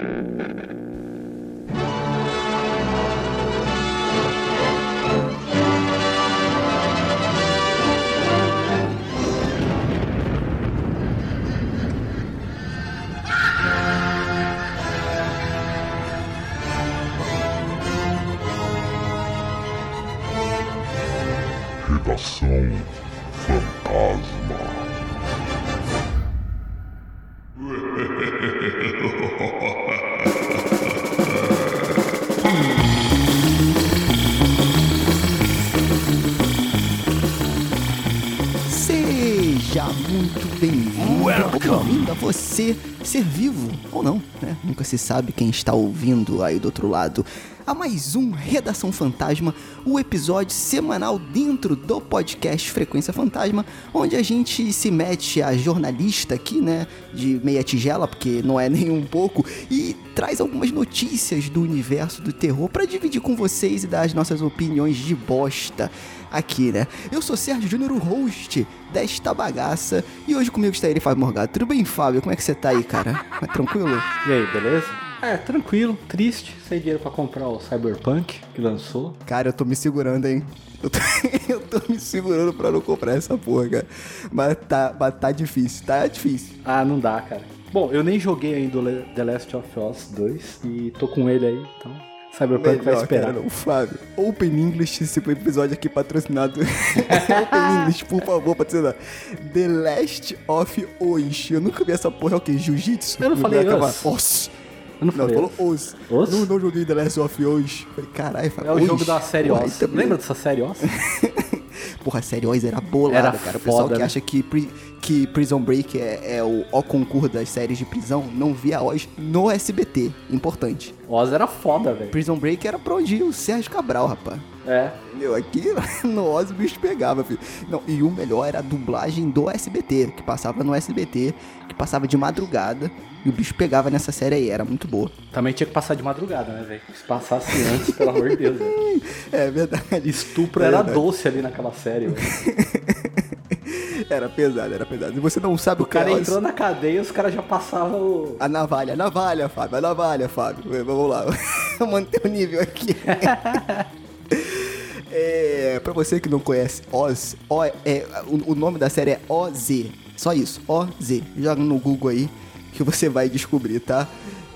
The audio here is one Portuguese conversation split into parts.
Mm-hmm. Você ser vivo ou não, né? Nunca se sabe quem está ouvindo aí do outro lado. Mais um Redação Fantasma, o episódio semanal dentro do podcast Frequência Fantasma, onde a gente se mete a jornalista aqui, né, de meia tigela, porque não é nem um pouco, e traz algumas notícias do universo do terror para dividir com vocês e dar as nossas opiniões de bosta aqui, né? Eu sou Sérgio Júnior, o host desta bagaça, e hoje comigo está ele, Fábio Morgado. Tudo bem, Fábio? Como é que você tá aí, cara? Tá tranquilo? E aí, beleza? É, tranquilo, triste, sem dinheiro pra comprar o Cyberpunk que lançou. Cara, eu tô me segurando, hein? Eu tô, eu tô me segurando pra não comprar essa porra, cara. Mas tá, mas tá difícil, tá difícil. Ah, não dá, cara. Bom, eu nem joguei ainda The Last of Us 2 e tô com ele aí, então Cyberpunk vai Melhor, esperar. cara, o Fábio. Open English, esse episódio aqui patrocinado. Open English, por favor, patrocinar. The Last of Us. Eu nunca vi essa porra, é o quê? Jiu-Jitsu? Eu não falei vai. Os. Não Não, falou os. Os? Não, não joguei The Last of Us. Falei, caralho. É o os? jogo da série Porra, Oz. também- Lembra dessa série Oz? Porra, a série Oz era bolada, Era cara. O pessoal foda, que né? acha que, Pri- que Prison Break é, é o, o concurso das séries de prisão, não via Oz no SBT. Importante. Oz era foda, velho. Prison Break era pra onde ia o Sérgio Cabral, rapaz. É. Entendeu? Aqui no Oz o bicho pegava, filho. Não, e o melhor era a dublagem do SBT, que passava no SBT, que passava de madrugada, e o bicho pegava nessa série aí, era muito boa. Também tinha que passar de madrugada, né, velho? Se passasse antes, pelo amor de Deus, velho. É verdade. Estupro É era verdade. doce ali naquela série, velho. Era pesado, era pesado. E você não sabe o, O cara que é Oz? entrou na cadeia os caras já passavam o. A navalha, a navalha, Fábio, a navalha, Fábio. Vamos lá, manter o nível aqui. É, pra você que não conhece Oz, o, é, o, o nome da série é OZ. Só isso, OZ. Joga no Google aí que você vai descobrir, tá?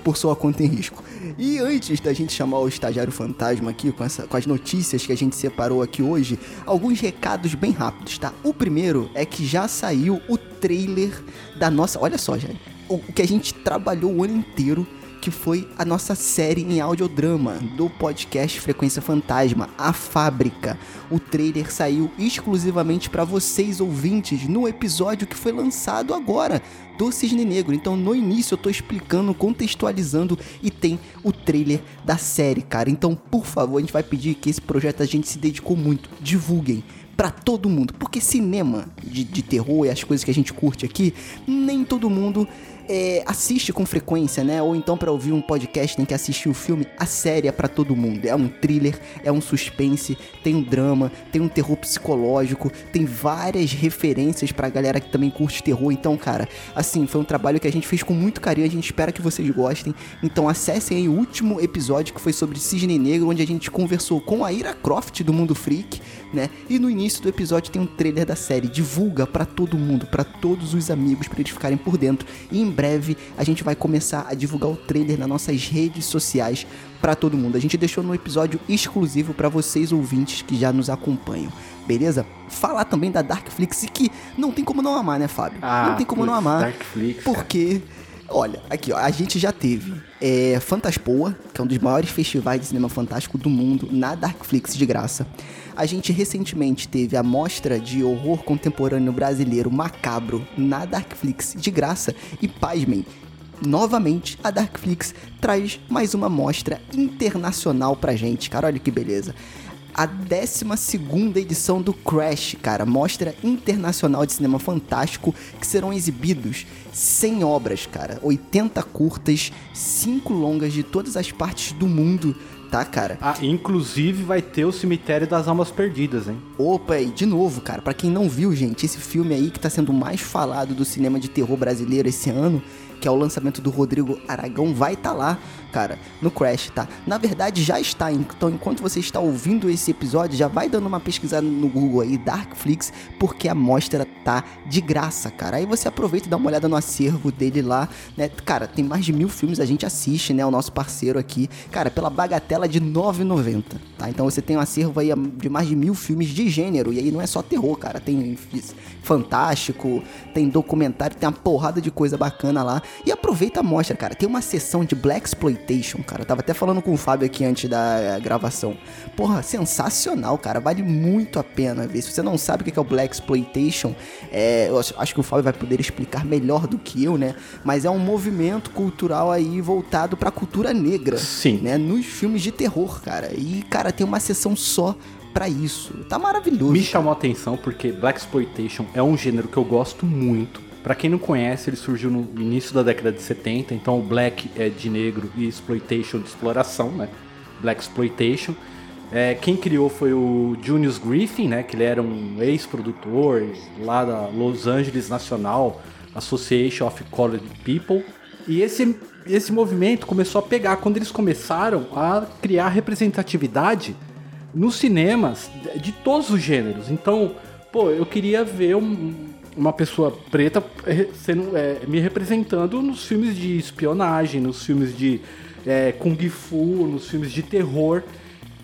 Por sua conta em risco. E antes da gente chamar o estagiário fantasma aqui, com, essa, com as notícias que a gente separou aqui hoje, alguns recados bem rápidos, tá? O primeiro é que já saiu o trailer da nossa. Olha só, gente. O o que a gente trabalhou o ano inteiro que foi a nossa série em audiodrama do podcast Frequência Fantasma, A Fábrica. O trailer saiu exclusivamente para vocês ouvintes no episódio que foi lançado agora do Cisne Negro. Então, no início eu tô explicando, contextualizando e tem o trailer da série, cara. Então, por favor, a gente vai pedir que esse projeto a gente se dedicou muito. Divulguem pra todo mundo, porque cinema de, de terror e as coisas que a gente curte aqui, nem todo mundo é, assiste com frequência, né? Ou então pra ouvir um podcast tem que assistir o filme. A série é pra todo mundo. É um thriller, é um suspense, tem um drama, tem um terror psicológico, tem várias referências pra galera que também curte terror. Então, cara, assim, foi um trabalho que a gente fez com muito carinho. A gente espera que vocês gostem. Então, acessem aí o último episódio que foi sobre Cisne Negro, onde a gente conversou com a Ira Croft do Mundo Freak, né? E no início do episódio tem um trailer da série. Divulga pra todo mundo, pra todos os amigos, pra eles ficarem por dentro. E em breve a gente vai começar a divulgar o trailer nas nossas redes sociais pra todo mundo. A gente deixou no episódio exclusivo pra vocês ouvintes que já nos acompanham. Beleza? Falar também da Darkflix que não tem como não amar, né, Fábio? não tem como não putz, amar. Darkflix, cara. Olha, aqui ó, a gente já teve é, Fantaspoa, que é um dos maiores festivais de cinema fantástico do mundo, na Darkflix de graça. A gente recentemente teve a mostra de horror contemporâneo brasileiro Macabro na Darkflix de graça. E pasmem, novamente a Darkflix traz mais uma mostra internacional pra gente, cara. Olha que beleza. A 12 edição do Crash, cara, mostra internacional de cinema fantástico que serão exibidos 100 obras, cara, 80 curtas, 5 longas de todas as partes do mundo, tá, cara? Ah, inclusive vai ter o Cemitério das Almas Perdidas, hein? Opa, e de novo, cara, pra quem não viu, gente, esse filme aí que tá sendo mais falado do cinema de terror brasileiro esse ano que é o lançamento do Rodrigo Aragão, vai estar tá lá, cara, no Crash, tá? Na verdade, já está. Então, enquanto você está ouvindo esse episódio, já vai dando uma pesquisada no Google aí, Darkflix, porque a mostra tá de graça, cara. Aí você aproveita e dá uma olhada no acervo dele lá, né? Cara, tem mais de mil filmes, a gente assiste, né? O nosso parceiro aqui, cara, pela bagatela de R$ 9,90, tá? Então você tem um acervo aí de mais de mil filmes de gênero, e aí não é só terror, cara. Tem fantástico, tem documentário, tem uma porrada de coisa bacana lá. E aproveita a mostra, cara. Tem uma sessão de Black Exploitation, cara. Eu tava até falando com o Fábio aqui antes da gravação. Porra, sensacional, cara. Vale muito a pena ver. Se você não sabe o que é o Black Exploitation, é, eu acho que o Fábio vai poder explicar melhor do que eu, né? Mas é um movimento cultural aí voltado pra cultura negra. Sim. Né? Nos filmes de terror, cara. E, cara, tem uma sessão só para isso. Tá maravilhoso. Me chamou a atenção porque Black Exploitation é um gênero que eu gosto muito. Para quem não conhece, ele surgiu no início da década de 70, então o Black é de negro e Exploitation de exploração, né? Black Exploitation. É, quem criou foi o Junius Griffin, né? Que ele era um ex-produtor lá da Los Angeles National Association of Colored People. E esse, esse movimento começou a pegar quando eles começaram a criar representatividade nos cinemas de todos os gêneros. Então, pô, eu queria ver um, uma pessoa preta sendo, é, me representando nos filmes de espionagem, nos filmes de é, Kung Fu, nos filmes de terror.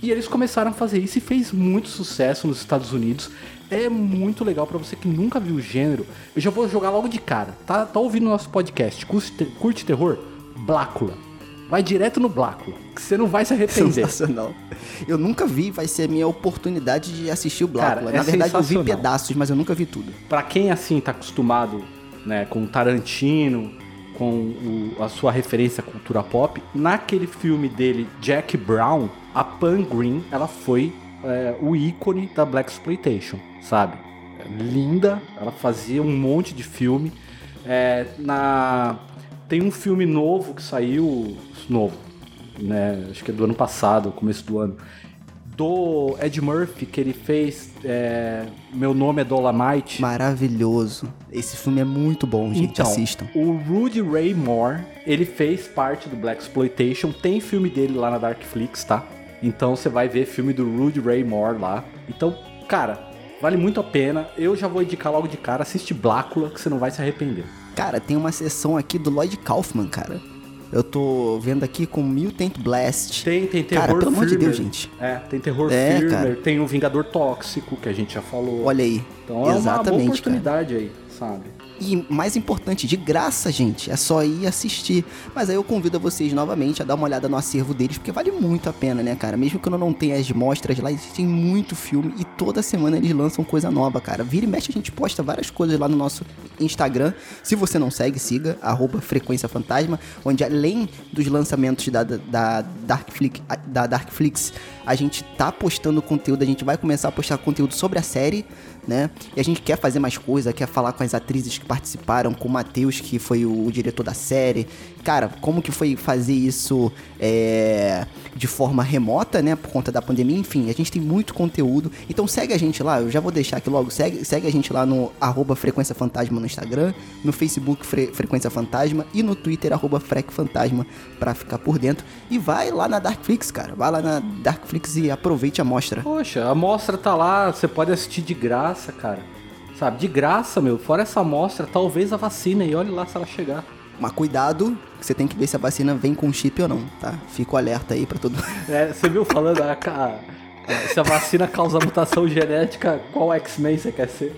E eles começaram a fazer isso e fez muito sucesso nos Estados Unidos. É muito legal para você que nunca viu o gênero. Eu já vou jogar logo de cara. Tá, tá ouvindo nosso podcast? Curte, curte terror? Blácula. Vai direto no Blácula, que você não vai se arrepender. Sensacional. Eu nunca vi, vai ser a minha oportunidade de assistir o Blácula. Cara, é Na verdade, eu vi pedaços, mas eu nunca vi tudo. Para quem assim tá acostumado, né, com Tarantino, com o, a sua referência à cultura pop, naquele filme dele, Jack Brown, a Pan Green, ela foi é, o ícone da Black Exploitation, sabe? Linda, ela fazia um monte de filme. É, na tem um filme novo que saiu, novo, né? Acho que é do ano passado, começo do ano. Do Ed Murphy, que ele fez é, Meu Nome é Dolomite. Maravilhoso. Esse filme é muito bom, gente. Então, assistam. O Rudy Ray Moore, ele fez parte do Black Exploitation. Tem filme dele lá na Darkflix, tá? Então você vai ver filme do Rudy Ray Moore lá. Então, cara, vale muito a pena. Eu já vou indicar logo de cara. Assiste Blácula, que você não vai se arrepender. Cara, tem uma sessão aqui do Lloyd Kaufman, cara. Eu tô vendo aqui com Mutant Blast. Tem, tem terror Cara, pelo amor de Deus, gente. É, tem terror é, firmer, cara. tem o Vingador Tóxico, que a gente já falou. Olha aí. Então é uma boa oportunidade cara. aí, sabe? E mais importante, de graça, gente. É só ir assistir. Mas aí eu convido vocês novamente a dar uma olhada no acervo deles, porque vale muito a pena, né, cara? Mesmo que eu não tenha as mostras lá, existem muito filme e toda semana eles lançam coisa nova, cara. Vira e mexe, a gente posta várias coisas lá no nosso Instagram. Se você não segue, siga, arroba Frequência Fantasma, onde além dos lançamentos da, da, Darkflix, da Darkflix, a gente tá postando conteúdo, a gente vai começar a postar conteúdo sobre a série, né? E a gente quer fazer mais coisa, quer falar com as atrizes que participaram, com o Matheus, que foi o, o, diretor da série. Cara, como que foi fazer isso é, de forma remota, né? Por conta da pandemia. Enfim, a gente tem muito conteúdo. Então segue a gente lá, eu já vou deixar aqui logo. Segue, segue a gente lá no arroba Frequência Fantasma no Instagram, no Facebook Fre Frequência Fantasma e no Twitter arroba Frec Fantasma pra ficar por dentro. E vai lá na Darkflix, cara. Vai lá na Darkflix e aproveite a mostra. Poxa, a mostra tá lá, você pode assistir de graça, cara. Sabe, de graça, meu. Fora essa amostra, talvez a vacina e olhe lá se ela chegar. Mas cuidado, que você tem que ver se a vacina vem com chip ou não, tá? Fico alerta aí pra todo mundo. É, você viu falando, a, a, se a vacina causa mutação genética, qual X-Men você quer ser?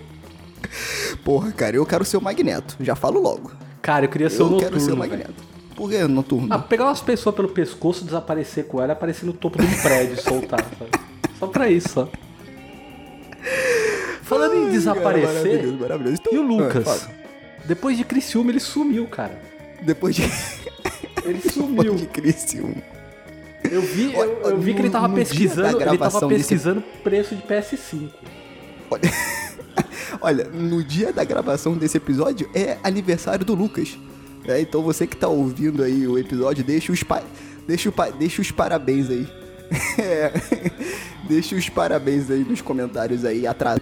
Porra, cara, eu quero ser o Magneto, já falo logo. Cara, eu queria ser eu o Noturno. Eu quero ser o Magneto. Véio. Por que noturno? Ah, pegar umas pessoas pelo pescoço, desaparecer com ela e aparecer no topo de um prédio e soltar, sabe? Só pra isso, só. Falando Ai, em desaparecer. Cara, maravilhoso, maravilhoso. Então, e o Lucas? Ah, depois de Criciúma, ele sumiu, cara. Depois de. Ele sumiu. Depois de Criciúma. Eu vi, eu, eu vi que ele tava pesquisando, ele tava pesquisando desse... preço de PS5. Olha, olha, no dia da gravação desse episódio é aniversário do Lucas. É, então você que tá ouvindo aí o episódio, deixa os, pa... deixa, o pa... deixa os parabéns aí. É. Deixa os parabéns aí nos comentários aí atrás.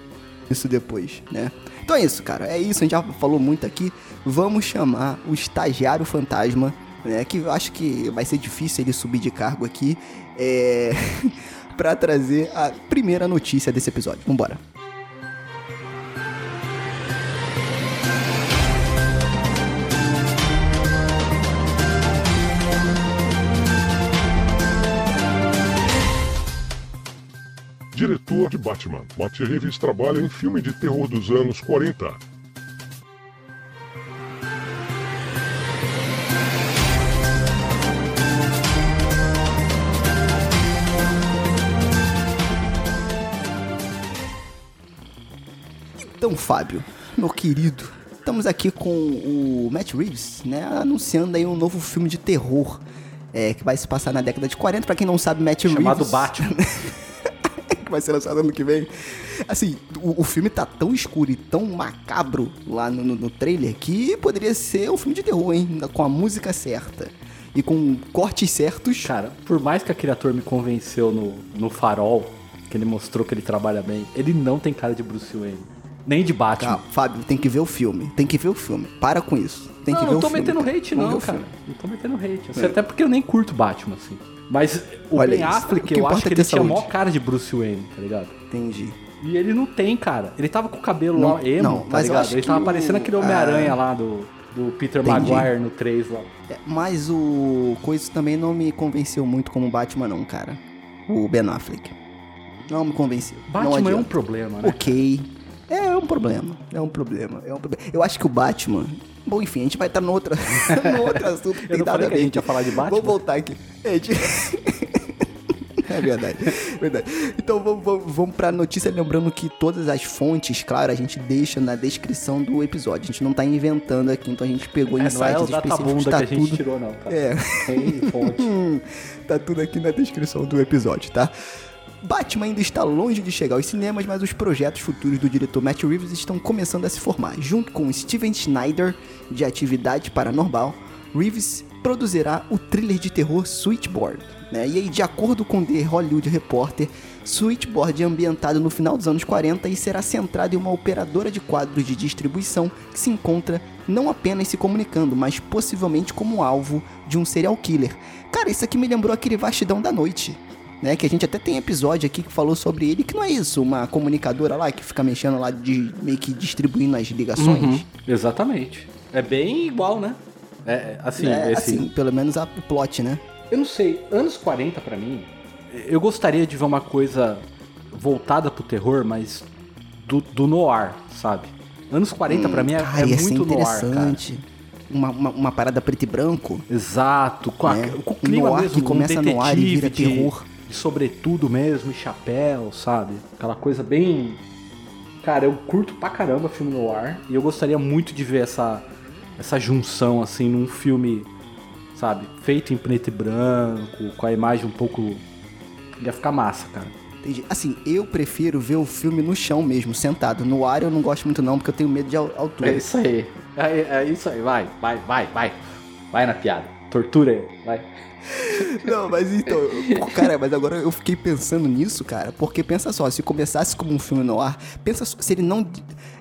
Isso depois, né? Então é isso, cara. É isso, a gente já falou muito aqui. Vamos chamar o estagiário fantasma, né? Que eu acho que vai ser difícil ele subir de cargo aqui. É. pra trazer a primeira notícia desse episódio. Vambora. Diretor de Batman, Matt Reeves trabalha em filme de terror dos anos 40. Então, Fábio, meu querido, estamos aqui com o Matt Reeves, né, anunciando aí um novo filme de terror, é, que vai se passar na década de 40. Pra quem não sabe, Matt Chamado Reeves... Batman. que vai ser lançado ano que vem. Assim, o, o filme tá tão escuro e tão macabro lá no, no- no trailer que poderia ser um filme de terror, hein? Com a música certa. E com cortes certos. Cara, por mais que aquele ator me convenceu no, no farol, que ele mostrou que ele trabalha bem, ele não tem cara de Bruce Wayne. Nem de Batman. Tá, Fábio, tem que ver o filme. Tem que ver o filme. Para com isso. Tem não, que ver não o tô filme. metendo cara. hate, Vamos não, cara. Não tô metendo hate. Assim, Até porque eu nem curto Batman, assim. Mas o Olha Ben isso. Affleck, eu acho é que ele tinha a maior cara de Bruce Wayne, tá ligado? Entendi. E ele não tem, cara. Ele tava com o cabelo Não, lá emo, não, tá mas ligado? Ele tava o- parecendo aquele Homem-Aranha lá do, do Peter Entendi. Maguire no 3 lá. É, mas o Coisa também não me convenceu muito como Batman, não, cara. O Ben Affleck. Não me convenceu. não Batman é um problema, né? Ok. É, é um problema. É um problema. É um problema. Eu acho que o Batman. Bom, enfim, a gente vai estar no outro, no outro assunto Eu não falei a que a gente ia falar de Batman? Vamos voltar aqui. Gente. É verdade, verdade. Então vamos, vamos, vamos pra notícia, lembrando que todas as fontes, claro, a gente deixa na descrição do episódio. A gente não tá inventando aqui, então a gente pegou É, não é insights o específicos, tá que a gente tudo... tirou, não, tá? É. Tem fonte. Tá tudo aqui na descrição do episódio, tá? Batman ainda está longe de chegar aos cinemas, mas os projetos futuros do diretor Matt Reeves estão começando a se formar. Junto com Steven Schneider, de Atividade Paranormal, Reeves produzirá o thriller de terror Switchboard. Né? E aí, de acordo com The Hollywood Reporter, Switchboard é ambientado no final dos anos 40 e será centrado em uma operadora de quadros de distribuição que se encontra não apenas se comunicando, mas possivelmente como alvo de um serial killer. Cara, isso aqui me lembrou aquele Vastidão da Noite. Né, que a gente até tem episódio aqui que falou sobre ele, que não é isso, uma comunicadora lá que fica mexendo lá de meio que distribuindo as ligações. Uhum, exatamente. É bem igual, né? É, é, assim, é, esse... assim, pelo menos a, o plot, né? Eu não sei, anos 40 pra mim, eu gostaria de ver uma coisa voltada pro terror, mas do, do noir, sabe? Anos 40 pra mim é, Cara, é muito noir, cara. interessante. Uma, uma, uma parada preto e branco. Exato, com, a, É, com o clima noir mesmo, que começa um no ar e vira de, terror. De sobretudo mesmo, e chapéu, sabe? Aquela coisa bem... Cara, eu curto pra caramba filme noir, e eu gostaria muito de ver essa, essa junção, assim, num filme, sabe? Feito em preto e branco, com a imagem um pouco... Ia ficar massa, cara. Entendi. Assim, eu prefiro ver o filme no chão mesmo, sentado. No ar eu não gosto muito não, porque eu tenho medo de al- altura. É isso aí. É, é isso aí, vai, vai, vai, vai. Vai na piada. Tortura vai. Não, mas então, cara, mas agora eu fiquei pensando nisso, cara, porque pensa só, se começasse como um filme no ar, pensa só, se ele não.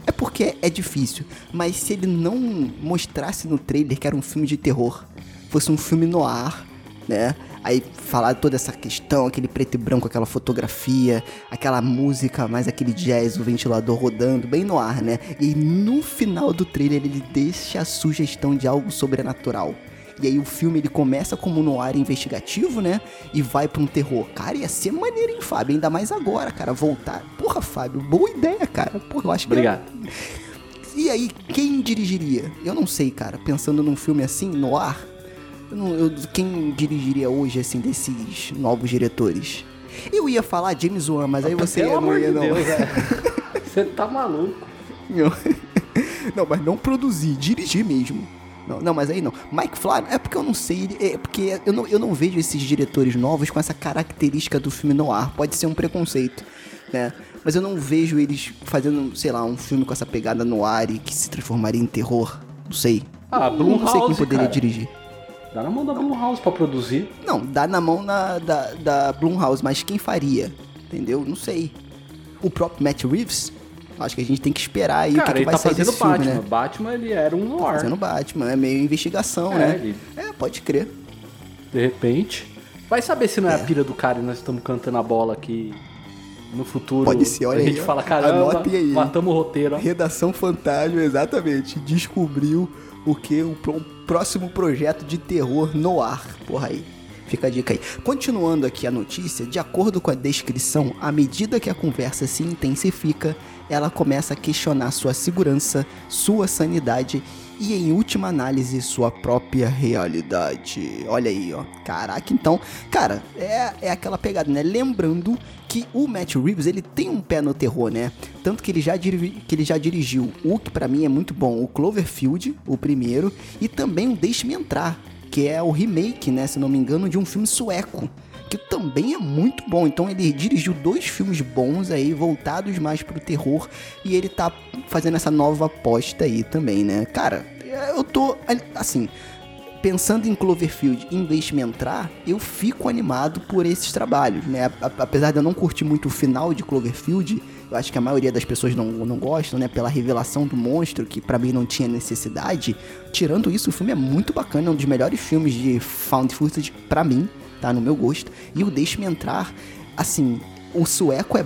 É porque é difícil, mas se ele não mostrasse no trailer que era um filme de terror, fosse um filme no ar, né? Aí falar toda essa questão, aquele preto e branco, aquela fotografia, aquela música, mais aquele jazz, o ventilador rodando, bem no ar, né? E no final do trailer ele deixa a sugestão de algo sobrenatural. E aí o filme ele começa como no ar investigativo, né? E vai pra um terror. Cara, ia ser maneiro, hein, Fábio? Ainda mais agora, cara, voltar. Porra, Fábio, boa ideia, cara. Porra, eu acho que. Obrigado. E aí, quem dirigiria? Eu não sei, cara. Pensando num filme assim, no ar, eu não- eu- quem dirigiria hoje, assim, desses novos diretores? Eu ia falar James Wan, mas aí você Pelo não amor ia, de não. Deus, é. Você tá maluco. Não. Não, mas não produzir, dirigir mesmo. Não, não, mas aí não. Mike Flanagan, é porque eu não sei, é porque eu não, eu não vejo esses diretores novos com essa característica do filme no ar. Pode ser um preconceito, né? Mas eu não vejo eles fazendo, sei lá, um filme com essa pegada no ar e que se transformaria em terror. Não sei. Ah, Eu não sei quem Blumhouse, poderia cara. dirigir. Dá na mão da Blumhouse pra produzir. Não, dá na mão na- da, da Blumhouse, mas quem faria? Entendeu? Não sei. O próprio Matt Reeves? Acho que a gente tem que esperar aí o Cara, que, que ele vai tá sair fazendo desse filme, Batman. né? Batman, ele era um noir. Fazendo Batman, é meio investigação, É, né? ele- É, pode crer. De repente. Vai saber se não é, a pira do cara e nós estamos cantando a bola aqui no futuro. Pode ser, olha A aí, gente ó. fala, caramba, aí. matamos o roteiro. ó. Redação Fantasma, exatamente. Descobriu o que? O próximo projeto de terror no ar. Porra aí. Fica a dica aí. Continuando aqui a notícia, de acordo com a descrição, à medida que a conversa se intensifica, ela começa a questionar sua segurança, sua sanidade e, em última análise, sua própria realidade. Olha aí, ó. Caraca, então, cara, é, é aquela pegada, né? Lembrando que o Matt Reeves, ele tem um pé no terror, né? Tanto que ele já, que ele já dirigiu o que pra mim é muito bom, o Cloverfield, o primeiro, e também o Deixe-me Entrar, que é o remake, né, se não me engano, de um filme sueco, que também é muito bom. Então ele dirigiu dois filmes bons aí, voltados mais pro terror, e ele tá fazendo essa nova aposta aí também, né? Cara, eu tô, assim, pensando em Cloverfield Entrar, eu fico animado por esses trabalhos, né? Apesar de eu não curtir muito o final de Cloverfield, eu acho que a maioria das pessoas não, não gostam, né? Pela revelação do monstro, que pra mim não tinha necessidade. Tirando isso, o filme é muito bacana, é um dos melhores filmes de found footage pra mim, tá? No meu gosto. E o Deixe-me Entrar, assim, o sueco é,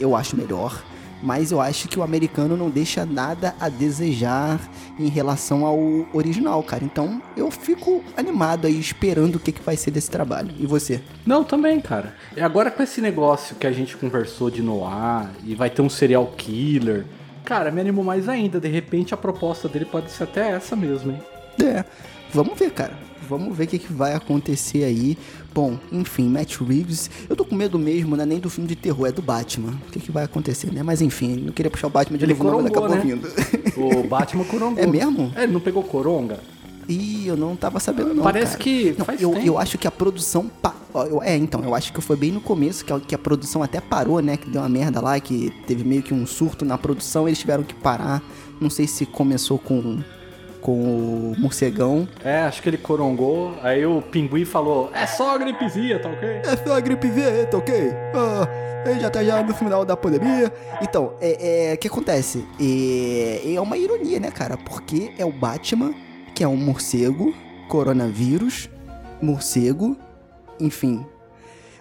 eu acho melhor. Mas eu acho que o americano não deixa nada a desejar em relação ao original, cara. Então eu fico animado aí, esperando o que, que vai ser desse trabalho. E você? Não, também, cara. E agora com esse negócio que a gente conversou de Noir e vai ter um serial killer, cara, me animou mais ainda. De repente a proposta dele pode ser até essa mesmo, hein? É, vamos ver, cara. Vamos ver o que, que vai acontecer aí. Bom, enfim, Matt Reeves. Eu tô com medo mesmo, não é nem do filme de terror, é do Batman. O que, que vai acontecer, né? Mas enfim, não queria puxar o Batman de Ele novo, não, mas corongou, acabou né? vindo. O Batman corongou. É mesmo? É, ele não pegou coronga? Ih, eu não tava sabendo não, Parece cara. que Não, faz eu, tempo. eu acho que a produção... Pa... É, então, eu acho que foi bem no começo que a, que a produção até parou, né? Que deu uma merda lá, que teve meio que um surto na produção, eles tiveram que parar. Não sei se começou com, com o morcegão. É, acho que ele corongou. Aí o pinguim falou: É só a gripezinha, tá ok? É só a gripe V, tá ok? Ah, ele já tá já no final da pandemia. Então, é, é, o que acontece? É, é uma ironia, né, cara? Porque é o Batman, que é um morcego, coronavírus, morcego, enfim.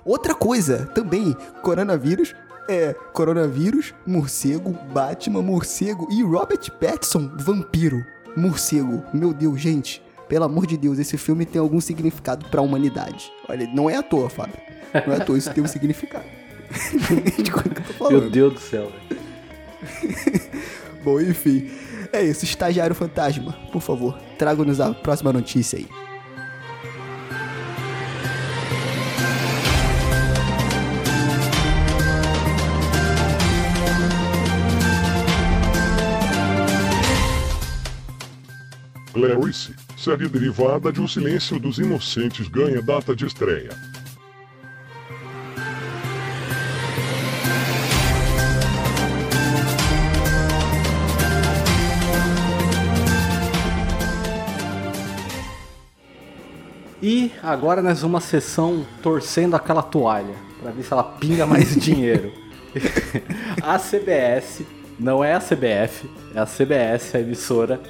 Outra coisa também, coronavírus, é coronavírus, morcego, Batman, morcego e Robert Pattinson, vampiro, morcego. Meu Deus, gente, pelo amor de Deus, esse filme tem algum significado pra humanidade. Olha, não é à toa, Fábio. Não é à toa, isso tem um significado. Meu Deus do céu. Bom, enfim. É isso, estagiário fantasma. Por favor, traga-nos a próxima notícia aí. Clarice, série derivada de O Silêncio dos Inocentes, ganha data de estreia. E agora nós vamos uma sessão torcendo aquela toalha pra ver se ela pinga mais dinheiro. a CBS, não é a CBF, é a CBS, a emissora,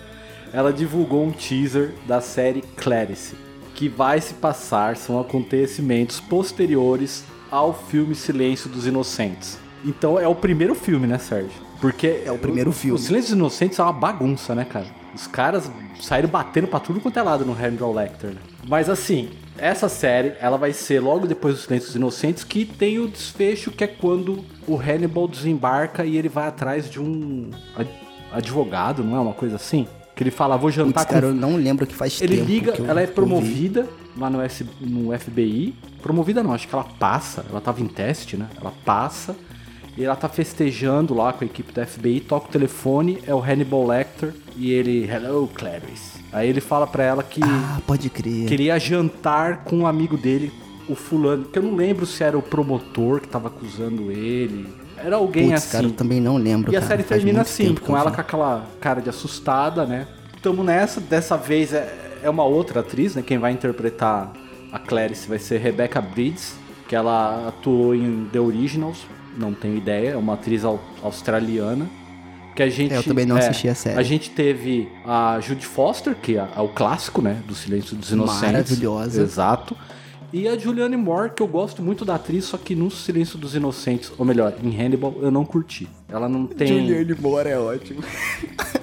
ela divulgou um teaser da série Clarice, que vai se passar, são acontecimentos posteriores ao filme Silêncio dos Inocentes. Então é o primeiro filme, né, Sérgio? Porque É o primeiro filme. O Silêncio dos Inocentes é uma bagunça, né, cara? Os caras saíram batendo pra tudo quanto é lado no Hannibal Lecter, né? Mas assim, essa série, ela vai ser logo depois do Silêncio dos Inocentes, que tem o desfecho que é quando o Hannibal desembarca e ele vai atrás de um ad- advogado, não é uma coisa assim? Que ele fala, vou jantar Putz, com cara, eu não lembro que faz ele tempo. liga, que eu- ela é promovida lá no, S, no FBI. Promovida não, acho que ela passa. Ela tava em teste, né? Ela passa. E ela tá festejando lá com a equipe da FBI, toca o telefone, é o Hannibal Lecter. E ele, hello, Clarice. Aí ele fala pra ela que Ah, pode crer. queria jantar com um amigo dele, o fulano. Que eu não lembro se era o promotor que tava acusando ele. Era alguém Putz, assim. cara, eu também não lembro, E a cara. série Faz termina assim, com ela vi. com aquela cara de assustada, né? Tamo nessa, dessa vez é, é uma outra atriz, né? Quem vai interpretar a Clarice vai ser Rebecca Bridges, que ela atuou em The Originals, não tenho ideia, é uma atriz au- australiana. Que a gente, É, eu também não assisti a série. A gente teve a Judy Foster, que é, é o clássico, né? Do Silêncio dos Inocentes. Maravilhosa. Exato. E a Julianne Moore, que eu gosto muito da atriz, só que no Silêncio dos Inocentes, ou melhor, em Hannibal, eu não curti. Ela não tem. Julianne Moore é ótimo.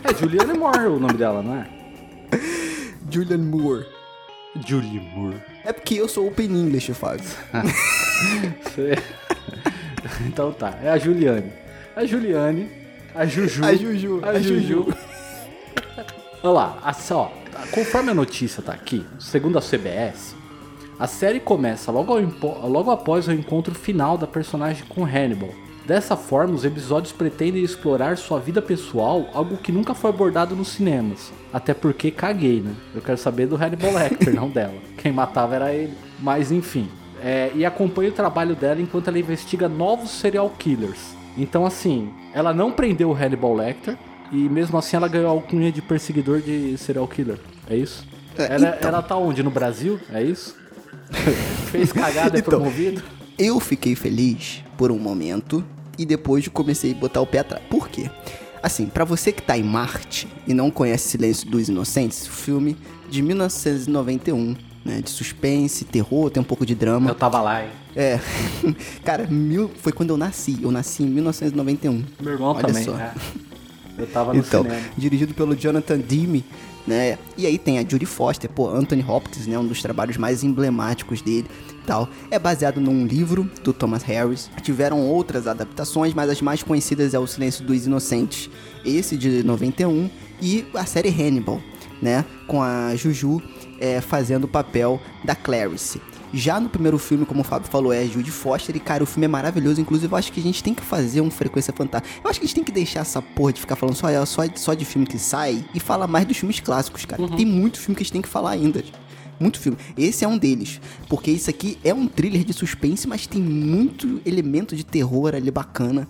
É Julianne Moore o nome dela, não é? Julianne Moore. Julie Moore. É porque eu sou open English, Fábio. Então tá, é a Juliane. A Juliane, a Juju. A Juju, A, a Juju. Juju. Olha lá, a, ó, conforme a notícia tá aqui, segundo a CBS, a série começa logo, logo após o encontro final da personagem com Hannibal. Dessa forma, os episódios pretendem explorar sua vida pessoal, algo que nunca foi abordado nos cinemas. Até porque caguei, né? Eu quero saber do Hannibal Lecter, não dela. Quem matava era ele. Mas enfim. É, e acompanha o trabalho dela enquanto ela investiga novos serial killers. Então, assim, ela não prendeu o Hannibal Lecter e mesmo assim ela ganhou a alcunha de perseguidor de serial killer. É isso? É, ela, então. ela tá onde? No Brasil? É isso? Fez cagada e Então. promovido? Eu fiquei feliz por um momento e depois comecei a botar o pé atrás. Por quê? Assim, pra você que tá em Marte e não conhece Silêncio dos Inocentes, filme de 1991, né? De suspense, terror, tem um pouco de drama. Eu tava lá, hein? É. Cara, mil... foi quando eu nasci. Eu nasci em 1991. Meu irmão Olha também. só. é. Eu tava no Então, cinema. dirigido pelo Jonathan Demme, né? E aí tem a Judy Foster, pô, Anthony Hopkins, né? Um dos trabalhos mais emblemáticos dele tal. É baseado num livro do Thomas Harris. Tiveram outras adaptações, mas as mais conhecidas é O Silêncio dos Inocentes, esse de 91, e a série Hannibal, né? Com a Juju é, fazendo o papel da Clarice. Já no primeiro filme, como o Fábio falou, é Judy Foster. E, cara, o filme é maravilhoso. Inclusive, eu acho que a gente tem que fazer um Frequência Fantástica. Eu acho que a gente tem que deixar essa porra de ficar falando só, só, só de filme que sai e falar mais dos filmes clássicos, cara. Tem muito filme que a gente tem que falar ainda. Muito filme. Esse é um deles. Porque isso aqui é um thriller de suspense, mas tem muito elemento de terror ali bacana.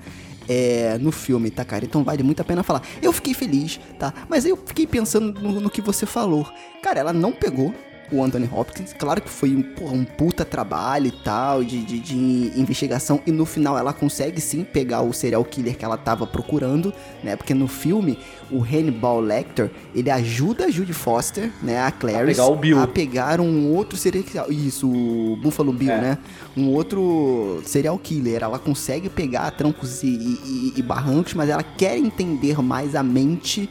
é, no filme, tá, cara? Então vale muito a pena falar. Eu fiquei feliz, tá? Mas eu fiquei pensando no, no que você falou. Cara, ela não pegou o Anthony Hopkins. Claro que foi um, porra, um puta trabalho e tal, de, de, de investigação. E no final ela consegue sim pegar o serial killer que ela tava procurando, né? Porque no filme, o Hannibal Lecter, ele ajuda a Judy Foster, né? A Clarice. pegar o Bill. A pegar um outro serial killer. Isso, o Buffalo Bill, É. né? Um outro serial killer. Ela consegue pegar trancos e, e- e barrancos, mas ela quer entender mais a mente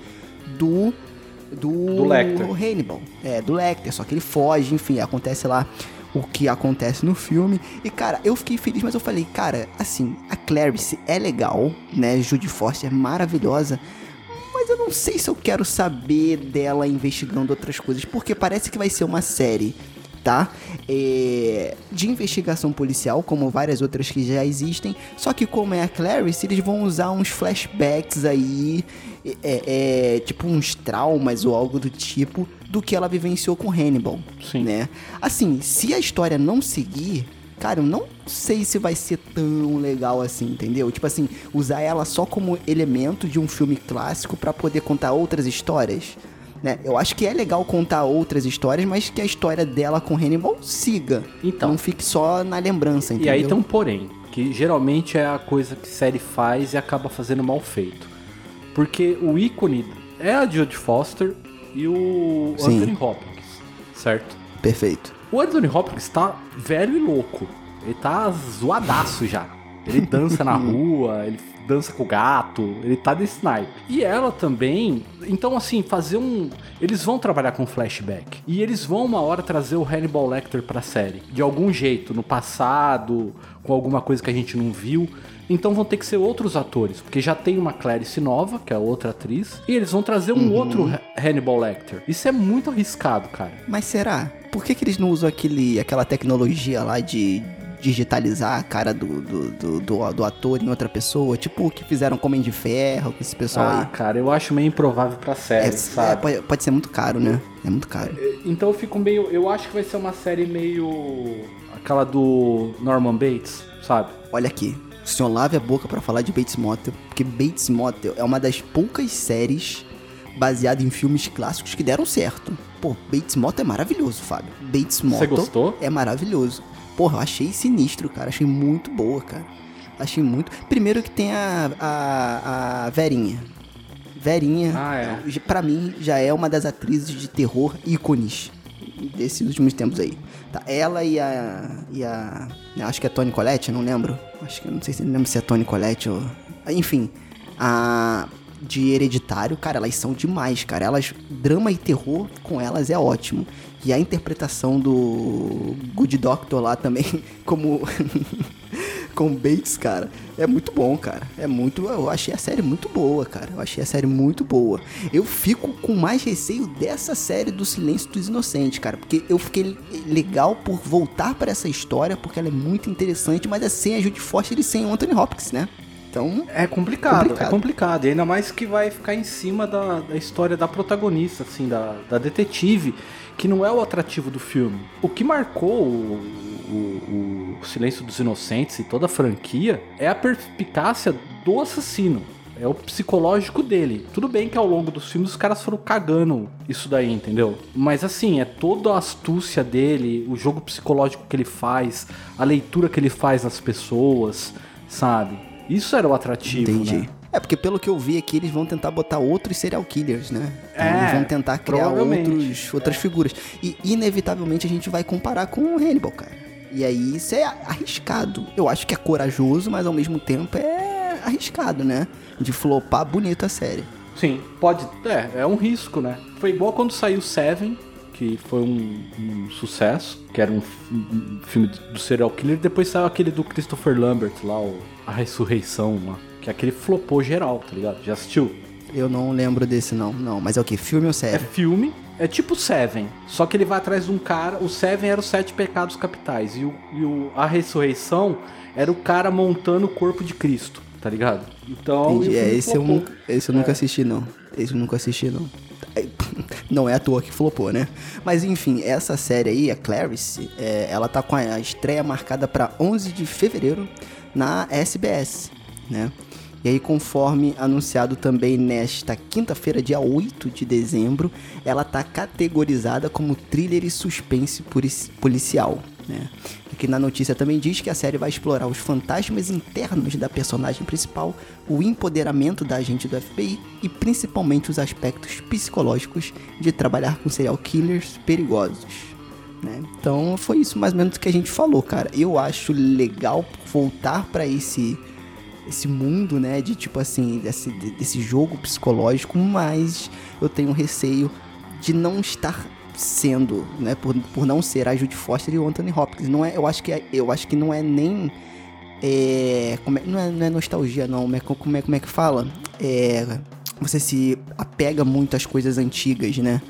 do. Do, Do Lecter. Hannibal. É, do Lecter. Só que ele foge, enfim, acontece lá o que acontece no filme. E, cara, eu fiquei feliz, mas eu falei, cara, assim, a Clarice é legal, né? Judy Foster é maravilhosa. Mas eu não sei se eu quero saber dela investigando outras coisas, porque parece que vai ser uma série, tá? É, de investigação policial, como várias outras que já existem. Só que como é a Clarice, eles vão usar uns flashbacks aí, é, é, tipo uns traumas ou algo do tipo, do que ela vivenciou com Hannibal, Sim. né? Assim, se a história não seguir, cara, eu não sei se vai ser tão legal assim, entendeu? Tipo assim, usar ela só como elemento de um filme clássico pra poder contar outras histórias. Né? Eu acho que é legal contar outras histórias, mas que a história dela com Hannibal siga. Então. Não fique só na lembrança, E entendeu? aí tem um porém, que geralmente é a coisa que série faz e acaba fazendo mal feito. Porque o ícone é a Jodie Foster e o Sim. Anthony Hopkins, certo? Perfeito. O Anthony Hopkins tá velho e louco. Ele tá zoadaço já. Ele dança na rua, ele dança com o gato, ele tá desse naipe. E ela também. Então, assim, fazer um. Eles vão trabalhar com flashback. E eles vão uma hora trazer o Hannibal Lecter pra série. De algum jeito, no passado, com alguma coisa que a gente não viu. Então vão ter que ser outros atores, porque já tem uma Clarice nova, que é outra atriz, e eles vão trazer um outro Ha- Hannibal Lecter. Isso é muito arriscado, cara. Mas será? Por que, que eles não usam aquele, aquela tecnologia lá de digitalizar a cara do, do, do, do- do ator em outra pessoa? Tipo o que fizeram com Homem de Ferro, com esse pessoal Ah, aí. cara, eu acho meio improvável pra série, É, é, sabe? pode, pode ser muito caro, né? É muito caro. Então eu fico meio. Eu acho que vai ser uma série meio. aquela do Norman Bates, sabe? Olha aqui, o senhor lave a boca pra falar de Bates Motel, porque Bates Motel é uma das poucas séries baseada em filmes clássicos que deram certo. Pô, Bates Motel é maravilhoso, Fábio. Bates Motel gostou? é maravilhoso. Porra, eu achei sinistro, cara. Achei muito boa, cara. Achei muito. Primeiro que tem a, a, a Verinha. Verinha, Ah, é. pra mim, já é uma das atrizes de terror ícones desses últimos tempos aí. Tá, ela e a. e a. Acho que é Tony Colette, não lembro. Acho que não sei se lembro se é Tony Colette ou. Enfim. A. De hereditário, cara, elas são demais, cara. Elas. Drama e terror com elas é ótimo. E a interpretação do Good Doctor lá também, como. com Bates, cara, é muito bom, cara. É muito. Eu achei a série muito boa, cara. Eu achei a série muito boa. Eu fico com mais receio dessa série do Silêncio dos Inocentes, cara, porque eu fiquei legal por voltar para essa história, porque ela é muito interessante, mas é sem a Judy Foster e sem o Anthony Hopkins, né? Então, É complicado, Complicado. é complicado. E ainda mais que vai ficar em cima da, da história da protagonista, assim, da, da detetive, que não é o atrativo do filme. O que marcou o, o- o Silêncio dos Inocentes e toda a franquia é a perspicácia do assassino. É o psicológico dele. Tudo bem que ao longo dos filmes os caras foram cagando isso daí, entendeu? Mas assim, é toda a astúcia dele, o jogo psicológico que ele faz, a leitura que ele faz nas pessoas, sabe? Isso era o atrativo, entendi. né? É, porque pelo que eu vi aqui, eles vão tentar botar outros serial killers, né? Então, É, eles vão tentar criar outros, outras figuras. E, inevitavelmente, a gente vai comparar com o Hannibal, cara. E aí, isso é arriscado. Eu acho que é corajoso, mas ao mesmo tempo é arriscado, né? De flopar bonito a série. Sim, pode. É, é um risco, né? Foi igual quando saiu Seven, que foi um, um sucesso, que era um, um filme do serial killer, depois saiu aquele do Christopher Lambert lá, o A Ressurreição, lá, que aquele flopou geral, tá ligado? Já assistiu? Eu não lembro desse, não. Não, mas é o que? Filme ou É série? filme, é tipo Seven, só que ele vai atrás de um cara. O Seven era os sete pecados capitais, e, o, e o, a ressurreição era o cara montando o corpo de Cristo, tá ligado? Então. Entendi. É, esse eu, nunca, esse eu nunca assisti, não. Esse eu nunca assisti, não. Não é à toa que flopou, né? Mas enfim, essa série aí, a Clarice, é, ela tá com a estreia marcada para 11 de fevereiro na SBS, né? E aí, conforme anunciado também nesta quinta-feira, dia 8 de dezembro, ela tá categorizada como thriller e suspense policial, né? Aqui na notícia também diz que a série vai explorar os fantasmas internos da personagem principal, o empoderamento da agente do FBI e principalmente os aspectos psicológicos de trabalhar com serial killers perigosos. né? Então foi isso mais ou menos que a gente falou, cara. Eu acho legal voltar pra esse esse mundo, né, de tipo assim, desse, de- desse jogo psicológico, mas eu tenho receio de não estar sendo, né, por, por não ser a Judy Foster e o Anthony Hopkins. Não é, eu acho que é- eu acho que não é nem é, como é- não, é, não é nostalgia não, como é, como é, como é que fala? É, você se apega muito às coisas antigas, né?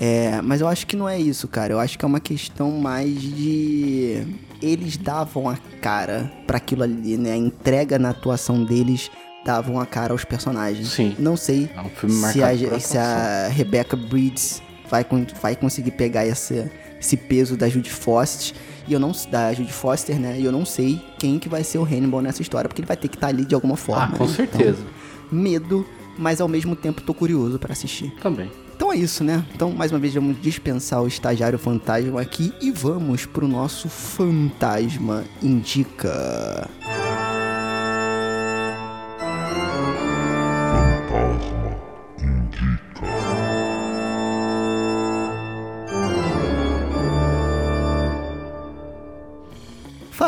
É, mas eu acho que não é isso, cara. Eu acho que é uma questão mais de. Eles davam a cara pra aquilo ali, né? A entrega na atuação deles davam a cara aos personagens. Sim. Não sei É um se a, se a Rebecca Breeds vai, vai conseguir pegar esse, esse peso da Judy Foster. E eu não da Judy Foster, né? E eu não sei quem que vai ser o Hannibal nessa história, porque ele vai ter que estar ali de alguma forma. Ah, com né? certeza. Então, medo, mas ao mesmo tempo tô curioso pra assistir. Também. Então é isso, né? Então, mais uma vez, vamos dispensar o estagiário fantasma aqui e vamos pro nosso Fantasma Indica. Fantasma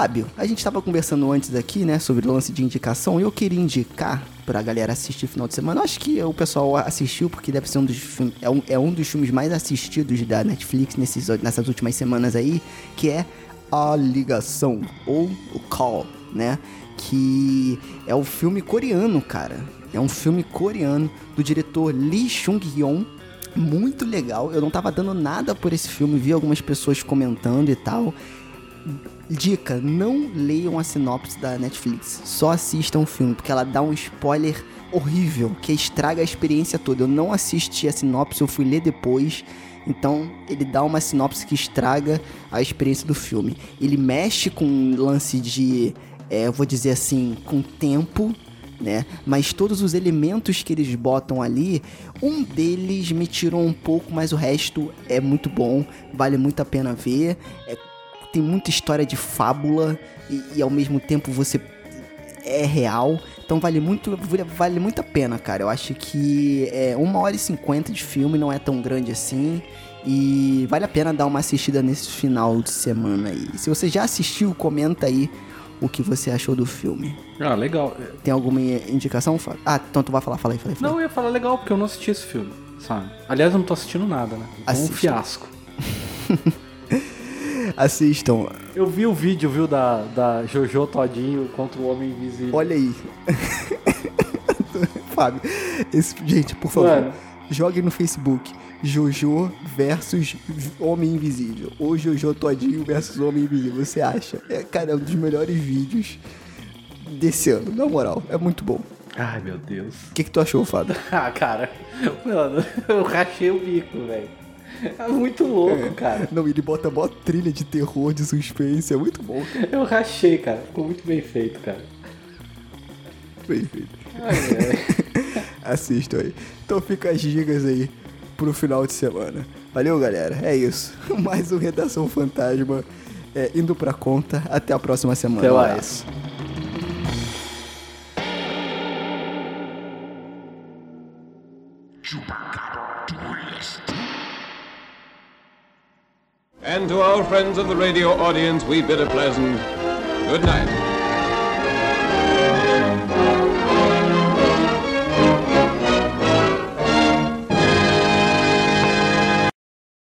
Fábio, a gente tava conversando antes aqui, né, sobre o lance de indicação e eu queria indicar pra galera assistir final de semana. Eu acho que o pessoal assistiu porque deve ser um dos filmes, é um, é um dos filmes mais assistidos da Netflix nesses, nessas últimas semanas aí, que é A Ligação ou o Call, né? Que é o filme coreano, cara. É um filme coreano do diretor Lee Chung-hyun, muito legal. Eu não tava dando nada por esse filme, vi algumas pessoas comentando e tal. Dica, não leiam a sinopse da Netflix, só assistam o filme, porque ela dá um spoiler horrível, que estraga a experiência toda. Eu não assisti a sinopse, eu fui ler depois, então ele dá uma sinopse que estraga a experiência do filme. Ele mexe com um lance de, é, vou dizer assim, com tempo, né? Mas todos os elementos que eles botam ali, um deles me tirou um pouco, mas o resto é muito bom, vale muito a pena ver. É tem muita história de fábula e, e ao mesmo tempo você é real. Então vale muito, vale muito a pena, cara. Eu acho que é uma hora e cinquenta de filme não é tão grande assim. E vale a pena dar uma assistida nesse final de semana aí. Se você já assistiu, comenta aí o que você achou do filme. Ah, legal. Tem alguma indicação? Ah, então tu vai falar, fala aí, fala aí. Fala. Não, eu ia falar legal, porque eu não assisti esse filme, sabe? Aliás, eu não tô assistindo nada, né? É um fiasco. Assistam. Eu vi o vídeo, viu, da, da Jojo Todinho contra o Homem Invisível. Olha aí. Fábio, esse, gente, por favor, Mano. jogue no Facebook. Jojo versus Homem Invisível. Ou Jojo Todinho versus Homem Invisível. Você acha? É, cara, é um dos melhores vídeos desse ano, na moral. É muito bom. Ai, meu Deus. O que, que tu achou, Fábio? Ah, cara. Mano, eu rachei o bico, velho. É muito louco, cara. Não, ele bota mó trilha de terror, de suspense. É muito bom. cara. Eu rachei, cara. Ficou muito bem feito, cara. Bem feito. Ai, ai. Assistam aí. Então fica as dicas aí pro final de semana. Valeu, galera. É isso. Mais um Redação Fantasma é, indo pra conta. Até a próxima semana. Até mais. abraço. And to our friends of the radio audience, we bid a pleasant good night.